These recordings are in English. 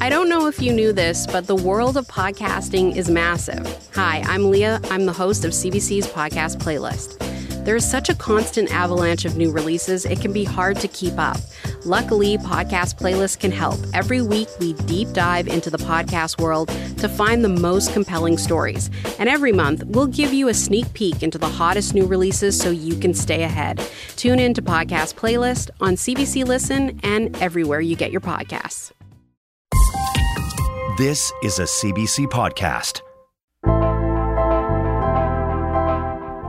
I don't know if you knew this, but the world of podcasting is massive. Hi, I'm Leah. I'm the host of CBC's podcast playlist. There is such a constant avalanche of new releases, it can be hard to keep up. Luckily, Podcast Playlist can help. Every week, we deep dive into the podcast world to find the most compelling stories. And every month, we'll give you a sneak peek into the hottest new releases so you can stay ahead. Tune in to Podcast Playlist on CBC Listen and everywhere you get your podcasts. This is a CBC podcast.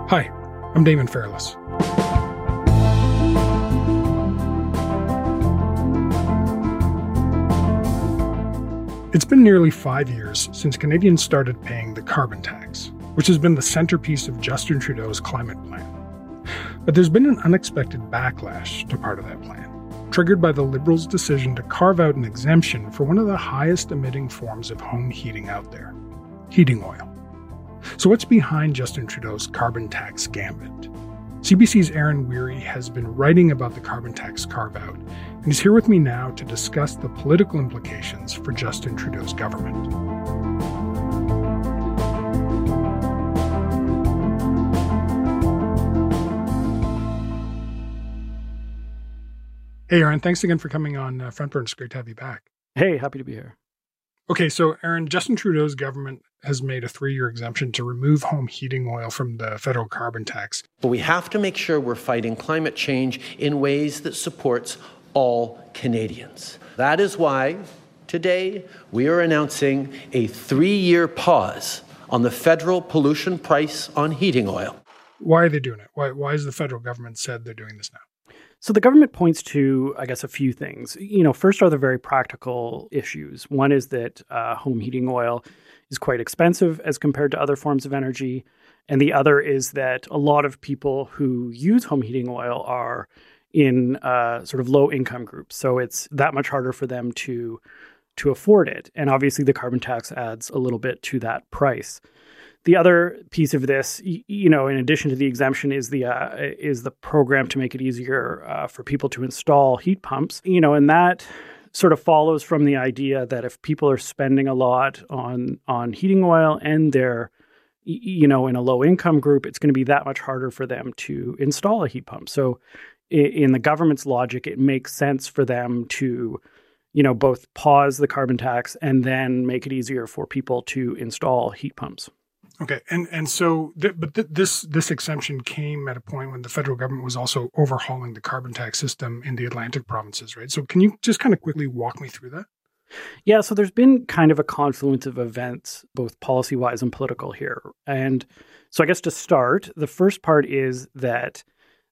Hi, I'm Damon Fairless. It's been nearly five years since Canadians started paying the carbon tax, which has been the centerpiece of Justin Trudeau's climate plan. But there's been an unexpected backlash to part of that plan, triggered by the Liberals' decision to carve out an exemption for one of the highest emitting forms of home heating out there heating oil. So, what's behind Justin Trudeau's carbon tax gambit? CBC's Aaron Wherry has been writing about the carbon tax carve out, and he's here with me now to discuss the political implications for Justin Trudeau's government. Hey, Aaron, thanks again for coming on uh, Front Burn. It's great to have you back. Hey, happy to be here. Okay, so Aaron, Justin Trudeau's government has made a three year exemption to remove home heating oil from the federal carbon tax. But we have to make sure we're fighting climate change in ways that supports all Canadians. That is why today we are announcing a three year pause on the federal pollution price on heating oil. Why are they doing it? Why, why has the federal government said they're doing this now? So the government points to, I guess, a few things. You know, first are the very practical issues. One is that uh, home heating oil is quite expensive as compared to other forms of energy. And the other is that a lot of people who use home heating oil are in uh, sort of low income groups. So it's that much harder for them to to afford it. And obviously the carbon tax adds a little bit to that price. The other piece of this, you know, in addition to the exemption, is the uh, is the program to make it easier uh, for people to install heat pumps. You know, and that sort of follows from the idea that if people are spending a lot on on heating oil and they're you know in a low income group, it's going to be that much harder for them to install a heat pump. So, in the government's logic, it makes sense for them to you know both pause the carbon tax and then make it easier for people to install heat pumps. Okay, and and so, th- but th- this this exemption came at a point when the federal government was also overhauling the carbon tax system in the Atlantic provinces, right? So, can you just kind of quickly walk me through that? Yeah, so there's been kind of a confluence of events, both policy wise and political here, and so I guess to start, the first part is that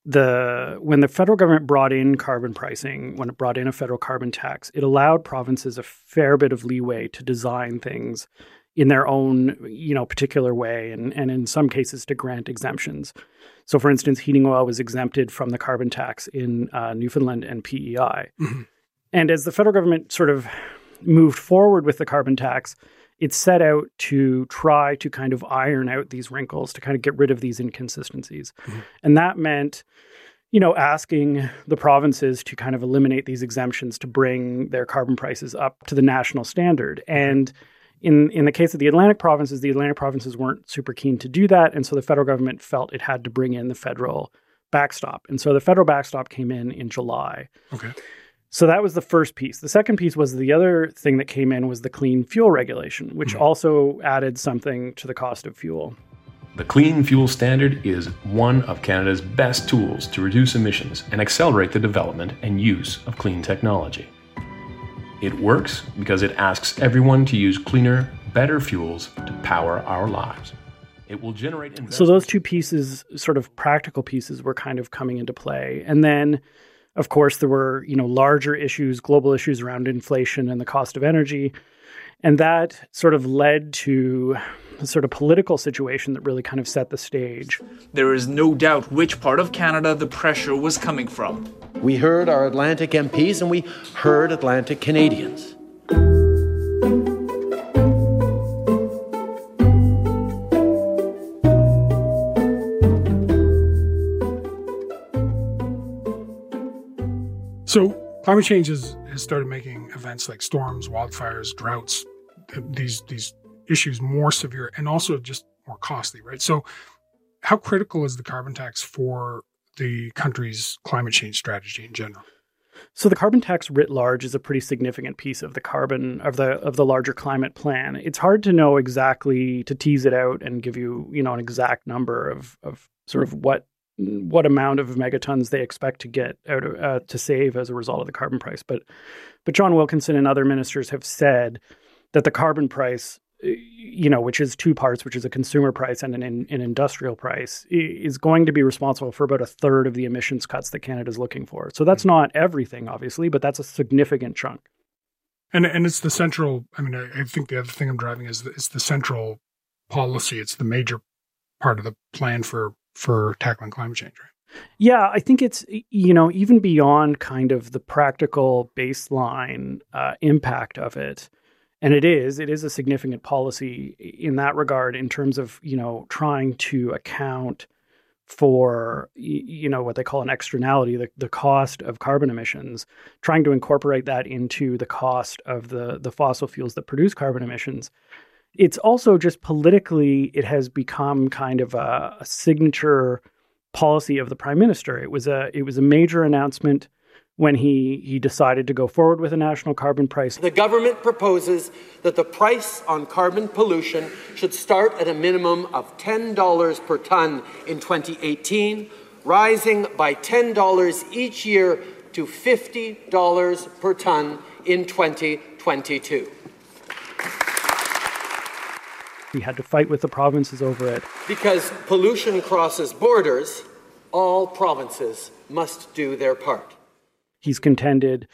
the when the federal government brought in carbon pricing, when it brought in a federal carbon tax, it allowed provinces a fair bit of leeway to design things in their own you know particular way and, and in some cases to grant exemptions so for instance heating oil was exempted from the carbon tax in uh, newfoundland and pei mm-hmm. and as the federal government sort of moved forward with the carbon tax it set out to try to kind of iron out these wrinkles to kind of get rid of these inconsistencies mm-hmm. and that meant you know, asking the provinces to kind of eliminate these exemptions to bring their carbon prices up to the national standard. And in in the case of the Atlantic provinces, the Atlantic provinces weren't super keen to do that, and so the federal government felt it had to bring in the federal backstop, and so the federal backstop came in in July. Okay. So that was the first piece. The second piece was the other thing that came in was the clean fuel regulation, which mm-hmm. also added something to the cost of fuel. The Clean Fuel Standard is one of Canada's best tools to reduce emissions and accelerate the development and use of clean technology. It works because it asks everyone to use cleaner, better fuels to power our lives. It will generate. So those two pieces, sort of practical pieces, were kind of coming into play, and then, of course, there were you know larger issues, global issues around inflation and the cost of energy, and that sort of led to a sort of political situation that really kind of set the stage. There is no doubt which part of Canada the pressure was coming from. We heard our Atlantic MPs and we heard Atlantic Canadians. So, climate change is, has started making events like storms, wildfires, droughts, these these issues more severe and also just more costly, right? So, how critical is the carbon tax for the country's climate change strategy in general? So the carbon tax writ large is a pretty significant piece of the carbon of the of the larger climate plan. It's hard to know exactly to tease it out and give you, you know, an exact number of of sort of what what amount of megatons they expect to get out of, uh, to save as a result of the carbon price. But but John Wilkinson and other ministers have said that the carbon price you know, which is two parts, which is a consumer price and an, an industrial price, is going to be responsible for about a third of the emissions cuts that Canada is looking for. So that's not everything, obviously, but that's a significant chunk. And and it's the central. I mean, I, I think the other thing I'm driving is the, it's the central policy. It's the major part of the plan for for tackling climate change, right? Yeah, I think it's you know even beyond kind of the practical baseline uh, impact of it and it is it is a significant policy in that regard in terms of you know trying to account for you know what they call an externality the, the cost of carbon emissions trying to incorporate that into the cost of the the fossil fuels that produce carbon emissions. It's also just politically it has become kind of a, a signature policy of the prime minister. It was a it was a major announcement when he, he decided to go forward with a national carbon price. The government proposes that the price on carbon pollution should start at a minimum of $10 per tonne in 2018, rising by $10 each year to $50 per tonne in 2022. We had to fight with the provinces over it. Because pollution crosses borders, all provinces must do their part. He's contended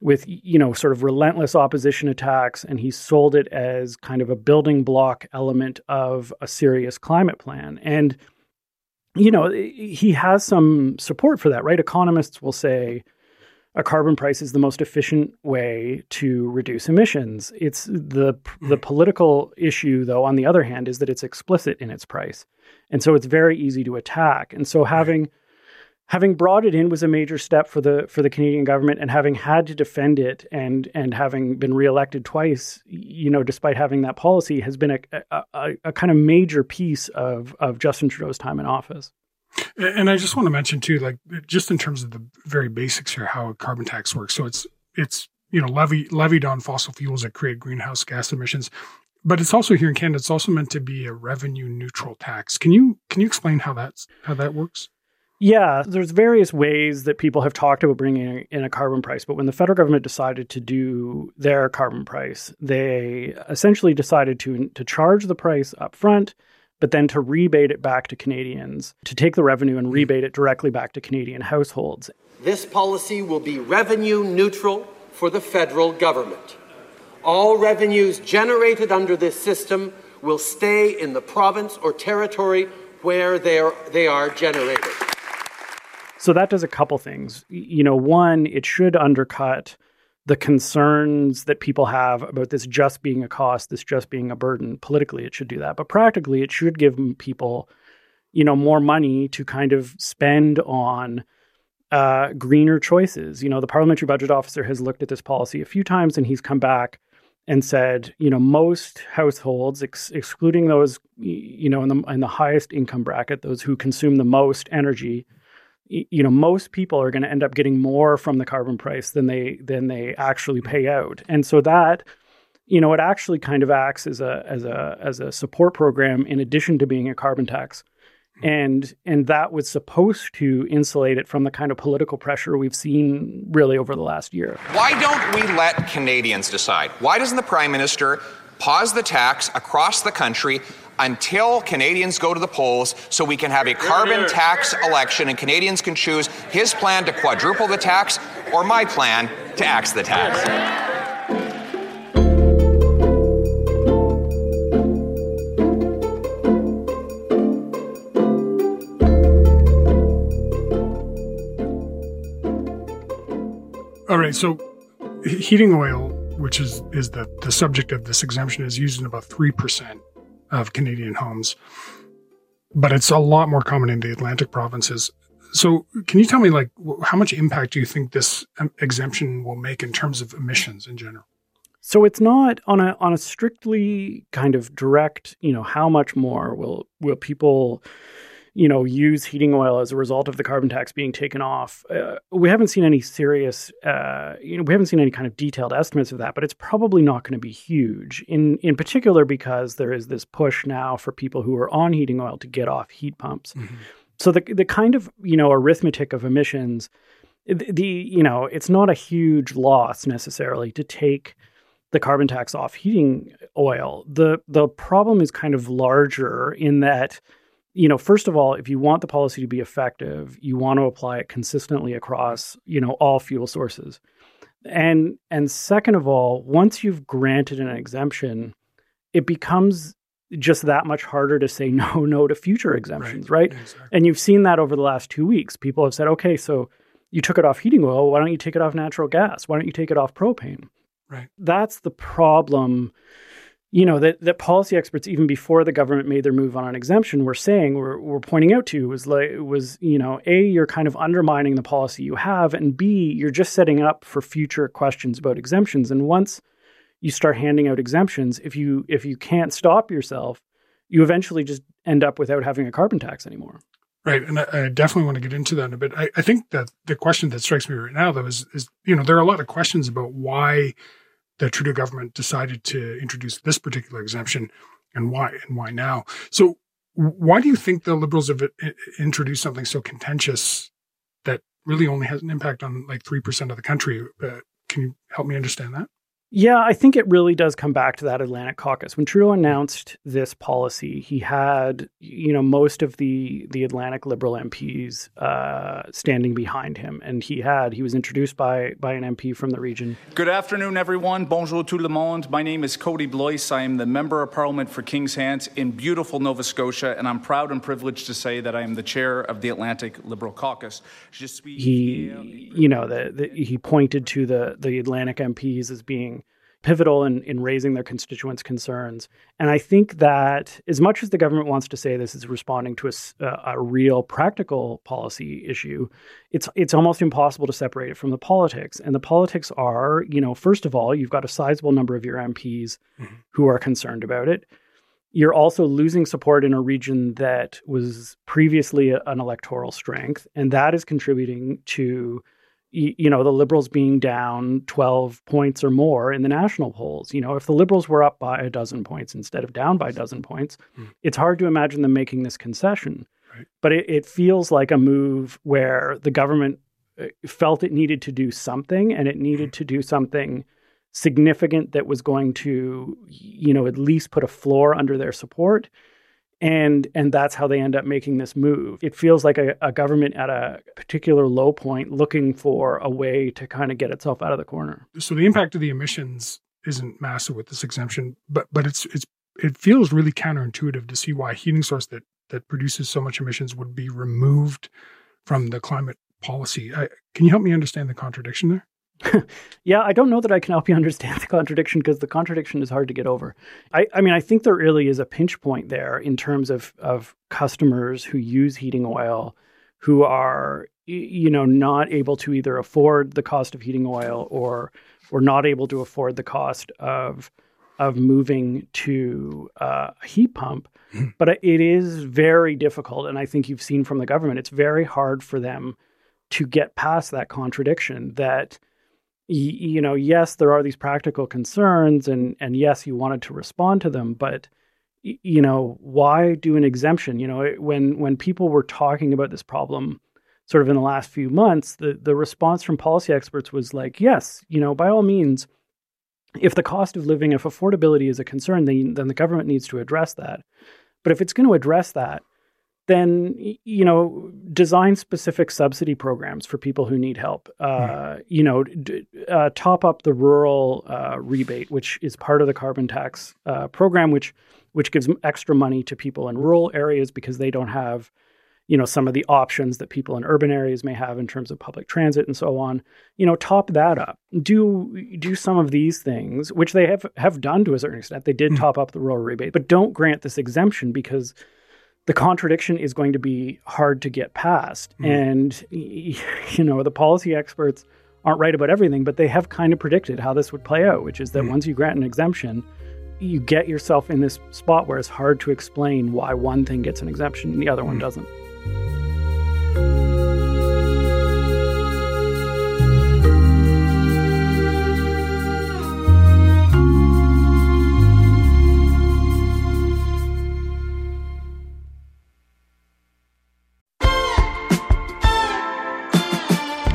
with you know sort of relentless opposition attacks and he sold it as kind of a building block element of a serious climate plan. And you know he has some support for that right? Economists will say a carbon price is the most efficient way to reduce emissions. It's the the hmm. political issue though on the other hand is that it's explicit in its price. And so it's very easy to attack. And so having having brought it in was a major step for the for the Canadian government, and having had to defend it and and having been reelected twice, you know, despite having that policy, has been a, a, a kind of major piece of of Justin Trudeau's time in office. And I just want to mention too, like just in terms of the very basics here, how a carbon tax works. So it's it's you know levy levied on fossil fuels that create greenhouse gas emissions, but it's also here in Canada. It's also meant to be a revenue neutral tax. Can you can you explain how that's how that works? Yeah, there's various ways that people have talked about bringing in a carbon price, but when the federal government decided to do their carbon price, they essentially decided to to charge the price up front, but then to rebate it back to Canadians, to take the revenue and rebate it directly back to Canadian households. This policy will be revenue neutral for the federal government. All revenues generated under this system will stay in the province or territory where they are, they are generated. So that does a couple things. You know, one, it should undercut the concerns that people have about this just being a cost, this just being a burden. Politically, it should do that. But practically, it should give people, you know, more money to kind of spend on uh, greener choices. You know, the parliamentary budget officer has looked at this policy a few times and he's come back and said, you know, most households, ex- excluding those, you know, in the in the highest income bracket, those who consume the most energy, you know most people are going to end up getting more from the carbon price than they than they actually pay out. And so that you know it actually kind of acts as a as a as a support program in addition to being a carbon tax. And and that was supposed to insulate it from the kind of political pressure we've seen really over the last year. Why don't we let canadians decide? Why doesn't the prime minister pause the tax across the country until Canadians go to the polls so we can have a carbon tax election and Canadians can choose his plan to quadruple the tax or my plan to axe the tax. All right, so heating oil, which is is the, the subject of this exemption, is used in about three percent of Canadian homes, but it's a lot more common in the Atlantic provinces. So, can you tell me, like, how much impact do you think this um, exemption will make in terms of emissions in general? So it's not on a on a strictly kind of direct, you know, how much more will will people, you know, use heating oil as a result of the carbon tax being taken off? Uh, we haven't seen any serious, uh, you know, we haven't seen any kind of detailed estimates of that, but it's probably not going to be huge. In in particular because there is this push now for people who are on heating oil to get off heat pumps. Mm-hmm. So the the kind of you know arithmetic of emissions, the, the you know, it's not a huge loss necessarily to take the carbon tax off heating oil. The the problem is kind of larger in that you know, first of all, if you want the policy to be effective, you want to apply it consistently across, you know, all fuel sources. And and second of all, once you've granted an exemption, it becomes just that much harder to say no no to future exemptions, right? right? Exactly. And you've seen that over the last 2 weeks. People have said, "Okay, so you took it off heating oil, why don't you take it off natural gas? Why don't you take it off propane?" Right. That's the problem. You know that that policy experts, even before the government made their move on an exemption, were saying, were, were pointing out to was like was you know a you're kind of undermining the policy you have, and b you're just setting up for future questions about exemptions. And once you start handing out exemptions, if you if you can't stop yourself, you eventually just end up without having a carbon tax anymore. Right, and I, I, definitely want to get into that in a bit. I, I, think that the question that strikes me right now, though, is, is you know there are a lot of questions about why the Trudeau government decided to introduce this particular exemption and why and why now. So why do you think the Liberals have introduced something so contentious that really only has an impact on like 3% of the country? Uh, can you help me understand that? Yeah, I think it really does come back to that Atlantic caucus. When Trudeau announced this policy, he had, you know, most of the the Atlantic Liberal MPs uh, standing behind him, and he had he was introduced by by an MP from the region. Good afternoon, everyone. Bonjour tout le monde. My name is Cody Blois. I am the member of Parliament for Kings Hants in beautiful Nova Scotia, and I'm proud and privileged to say that I am the chair of the Atlantic Liberal Caucus. He, you know, the, the, he pointed to the the Atlantic MPs as being pivotal in, in raising their constituents' concerns. And I think that as much as the government wants to say this is responding to a, a real practical policy issue, it's it's almost impossible to separate it from the politics. And the politics are, you know, first of all, you've got a sizable number of your MPs mm-hmm. who are concerned about it. You're also losing support in a region that was previously an electoral strength, and that is contributing to you know the liberals being down 12 points or more in the national polls you know if the liberals were up by a dozen points instead of down by a dozen points mm. it's hard to imagine them making this concession right. but it, it, feels like a move where the government uh, felt it needed to do something and it needed mm. to do something significant that was going to you know at least put a floor under their support and and that's how they end up making this move. It feels like a, a, government at a particular low point looking for a way to kind of get itself out of the corner. So the impact of the emissions isn't massive with this exemption, but but it's it's it feels really counterintuitive to see why a heating source that that produces so much emissions would be removed from the climate policy. I, can you help me understand the contradiction there? yeah, I don't know that I can help you understand the contradiction because the contradiction is hard to get over. I, I, mean, I think there really is a pinch point there in terms of of customers who use heating oil who are you know not able to either afford the cost of heating oil or or not able to afford the cost of of moving to uh, a heat pump. Hmm. but it is very difficult, and I think you've seen from the government, it's very hard for them to get past that contradiction that you know, yes, there are these practical concerns, and and yes, you wanted to respond to them, but you know, why do an exemption? You know, when when people were talking about this problem, sort of in the last few months, the the response from policy experts was like, yes, you know, by all means, if the cost of living, if affordability is a concern, then then the government needs to address that. But if it's going to address that, then you know design specific subsidy programs for people who need help uh, mm. you know d- uh, top up the rural uh, rebate which is part of the carbon tax uh, program which which gives extra money to people in rural areas because they don't have you know some of the options that people in urban areas may have in terms of public transit and so on you know top that up do do some of these things which they have have done to a certain extent they did mm. top up the rural rebate but don't grant this exemption because the contradiction is going to be hard to get past. Mm. And, you know, the policy experts aren't right about everything, but they have kind of predicted how this would play out, which is that mm. once you grant an exemption, you get yourself in this spot where it's hard to explain why one thing gets an exemption and the other mm. one doesn't.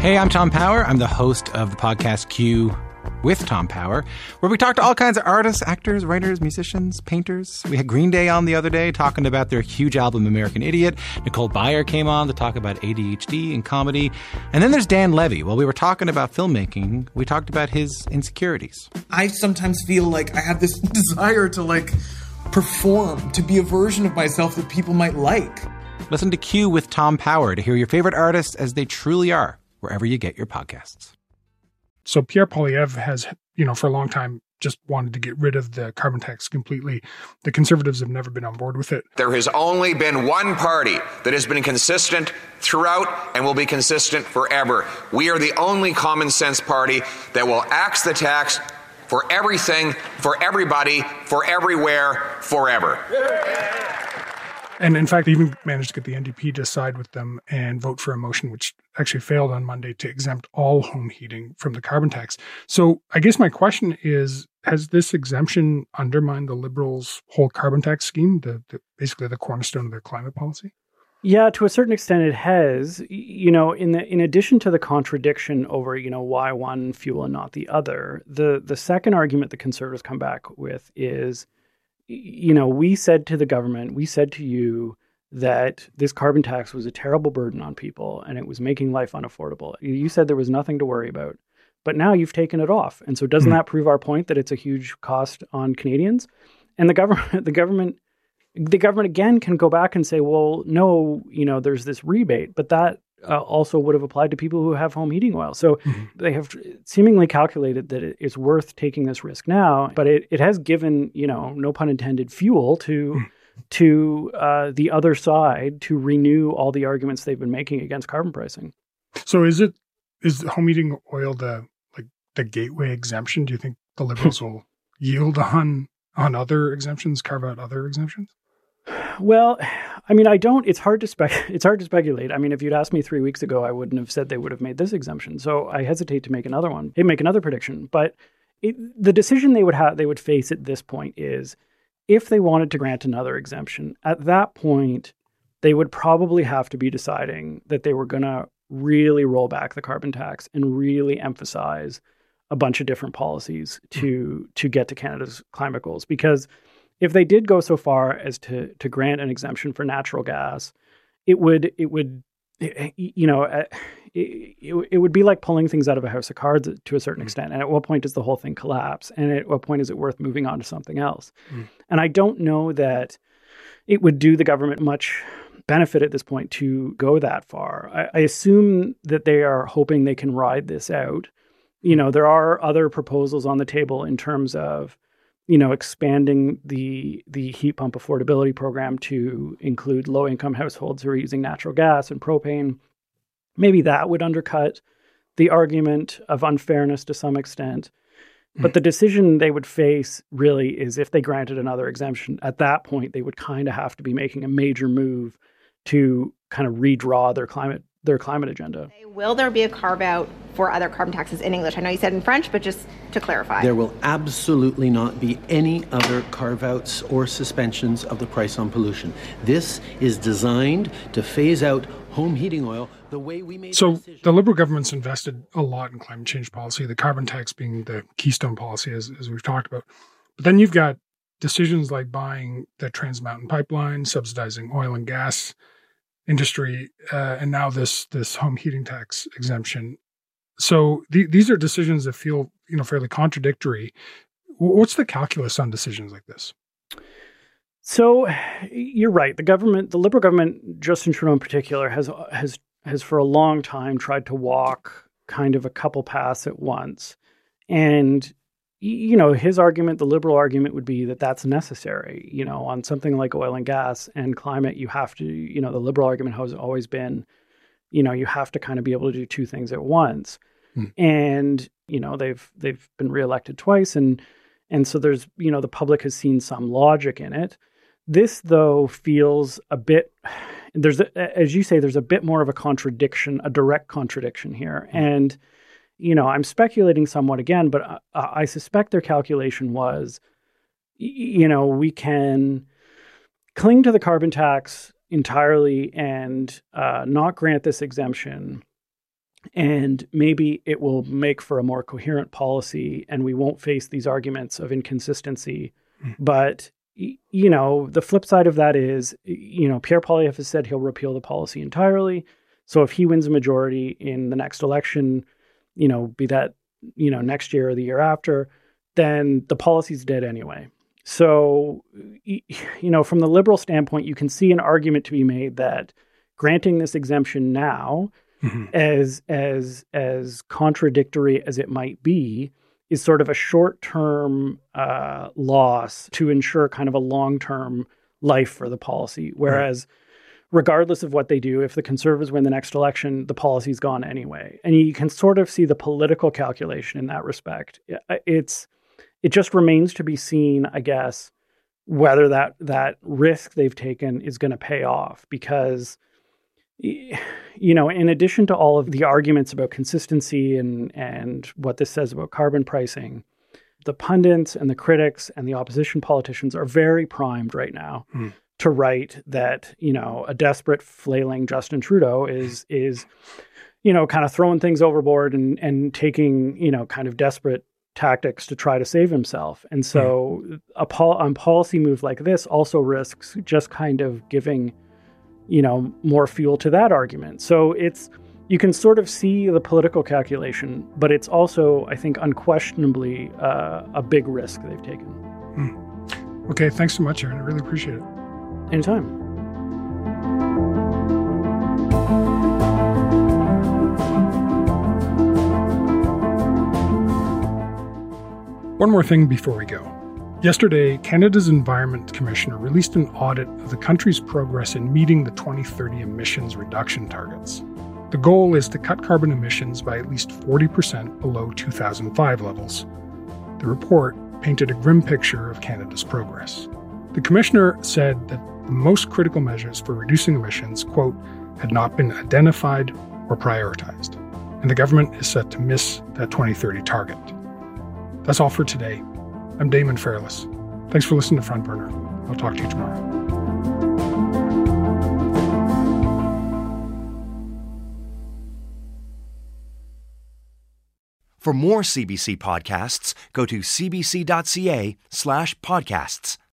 Hey, I'm Tom Power. I'm the host of the podcast Q with Tom Power, where we talk to all kinds of artists, actors, writers, musicians, painters. We had Green Day on the other day talking about their huge album American Idiot. Nicole Byer came on to talk about ADHD and comedy. And then there's Dan Levy. While we were talking about filmmaking, we talked about his insecurities. I sometimes feel like I have this desire to like perform, to be a version of myself that people might like. Listen to Q with Tom Power to hear your favorite artists as they truly are wherever you get your podcasts. So Pierre Poilievre has, you know, for a long time just wanted to get rid of the carbon tax completely. The conservatives have never been on board with it. There has only been one party that has been consistent throughout and will be consistent forever. We are the only common sense party that will axe the tax for everything, for everybody, for everywhere, forever. And in fact, even managed to get the NDP to side with them and vote for a motion which actually failed on Monday to exempt all home heating from the carbon tax. So I guess my question is Has this exemption undermined the Liberals' whole carbon tax scheme, the, the, basically the cornerstone of their climate policy? Yeah, to a certain extent, it has. You know, in the in addition to the contradiction over you know why one fuel and not the other, the the second argument the conservatives come back with is you know, we said to the government, we said to you that this carbon tax was a terrible burden on people and it was making life unaffordable. You said there was nothing to worry about, but now you've taken it off. And so doesn't mm-hmm. that prove our point that it's a huge cost on Canadians? And the government the government the government again can go back and say, well, no, you know, there's this rebate, but that uh, also would have applied to people who have home heating oil. So mm-hmm. they have seemingly calculated that it, it's worth taking this risk now, but it, it has given, you know, no pun intended, fuel to mm. to uh, the other side to renew all the arguments they've been making against carbon pricing. So is it is home heating oil the like the gateway exemption? Do you think the liberals will yield on on other exemptions, carve out other exemptions? Well, I mean, I don't. It's hard to spec. It's hard to speculate. I mean, if you'd asked me three weeks ago, I wouldn't have said they would have made this exemption. So I hesitate to make another one. Eh, make another prediction. But it, the decision they would have, they would face at this point is, if they wanted to grant another exemption, at that point, they would probably have to be deciding that they were going to really roll back the carbon tax and really emphasize a bunch of different policies hmm. to to get to Canada's climate goals because if they did go so far as to to grant an exemption for natural gas, it would it would you know uh, it, it, it, would be like pulling things out of a house of cards to a certain mm. extent. And at what point does the whole thing collapse? And at what point is it worth moving on to something else? Mm. And I don't know that it would do the government much benefit at this point to go that far. I, I assume that they are hoping they can ride this out. You know, there are other proposals on the table in terms of you know, expanding the the heat pump affordability program to include low income households who are using natural gas and propane, maybe that would undercut the argument of unfairness to some extent. But the decision they would face really is if they granted another exemption, at that point they would kind of have to be making a major move to kind of redraw their climate their climate agenda. Will there be a carve out for other carbon taxes in English? I know you said in French, but just to clarify. There will absolutely not be any other carve outs or suspensions of the price on pollution. This is designed to phase out home heating oil the way we made So the, the Liberal government's invested a lot in climate change policy, the carbon tax being the keystone policy, as, as we've talked about. But then you've got decisions like buying the Trans Mountain pipeline, subsidizing oil and gas industry, uh, and now this this home heating tax exemption. So the, these are decisions that feel you know fairly contradictory. What's the calculus on decisions like this? So you're right. The government, the Liberal government, Justin Trudeau in particular, has has has for a long time tried to walk kind of a couple paths at once, and you know, his argument, the liberal argument would be that that's necessary. You know, on something like oil and gas and climate, you have to, you know, the liberal argument has always been, you know, you have to kind of be able to do two things at once. Hmm. And, you know, they've they've been reelected twice and and so there's, you know, the public has seen some logic in it. This though feels a bit there's a, as you say there's a bit more of a contradiction, a direct contradiction here. Hmm. And you know, I'm speculating somewhat again, but I, I suspect their calculation was, you know, we can cling to the carbon tax entirely and uh, not grant this exemption. And maybe it will make for a more coherent policy and we won't face these arguments of inconsistency. Mm. But, you know, the flip side of that is, you know, Pierre Poilievre has said he'll repeal the policy entirely. So if he wins a majority in the next election, you know, be that, you know, next year or the year after, then the policy's dead anyway. So, you know, from the liberal standpoint, you can see an argument to be made that granting this exemption now, mm-hmm. as as as contradictory as it might be, is sort of a short term uh, loss to ensure kind of a long term life for the policy. Whereas right regardless of what they do, if the conservatives win the next election, the policy's gone anyway. And you can sort of see the political calculation in that respect. It's it just remains to be seen, I guess, whether that that risk they've taken is going to pay off because you know, in addition to all of the arguments about consistency and and what this says about carbon pricing, the pundits and the critics and the opposition politicians are very primed right now mm to write that you know a desperate flailing Justin Trudeau is is you know kind of throwing things overboard and and taking you know kind of desperate tactics to try to save himself. And so mm. a, pol- a policy move like this also risks just kind of giving you know more fuel to that argument. So it's you can sort of see the political calculation, but it's also, I think, unquestionably uh, a big risk they've taken. Mm. Okay, thanks so much, Aaron. I really appreciate it. Anytime. One more thing before we go. Yesterday, Canada's Environment Commissioner released an audit of the country's progress in meeting the 2030 emissions reduction targets. The goal is to cut carbon emissions by at least 40% below 2005 levels. The report painted a grim picture of Canada's progress. The commissioner said that the most critical measures for reducing emissions, quote, had not been identified or prioritized, and the government is set to miss that 2030 target. That's all for today. I'm Damon Fairless. Thanks for listening to Front Burner. I'll talk to you tomorrow. For more CBC podcasts, go to cbc.ca slash podcasts.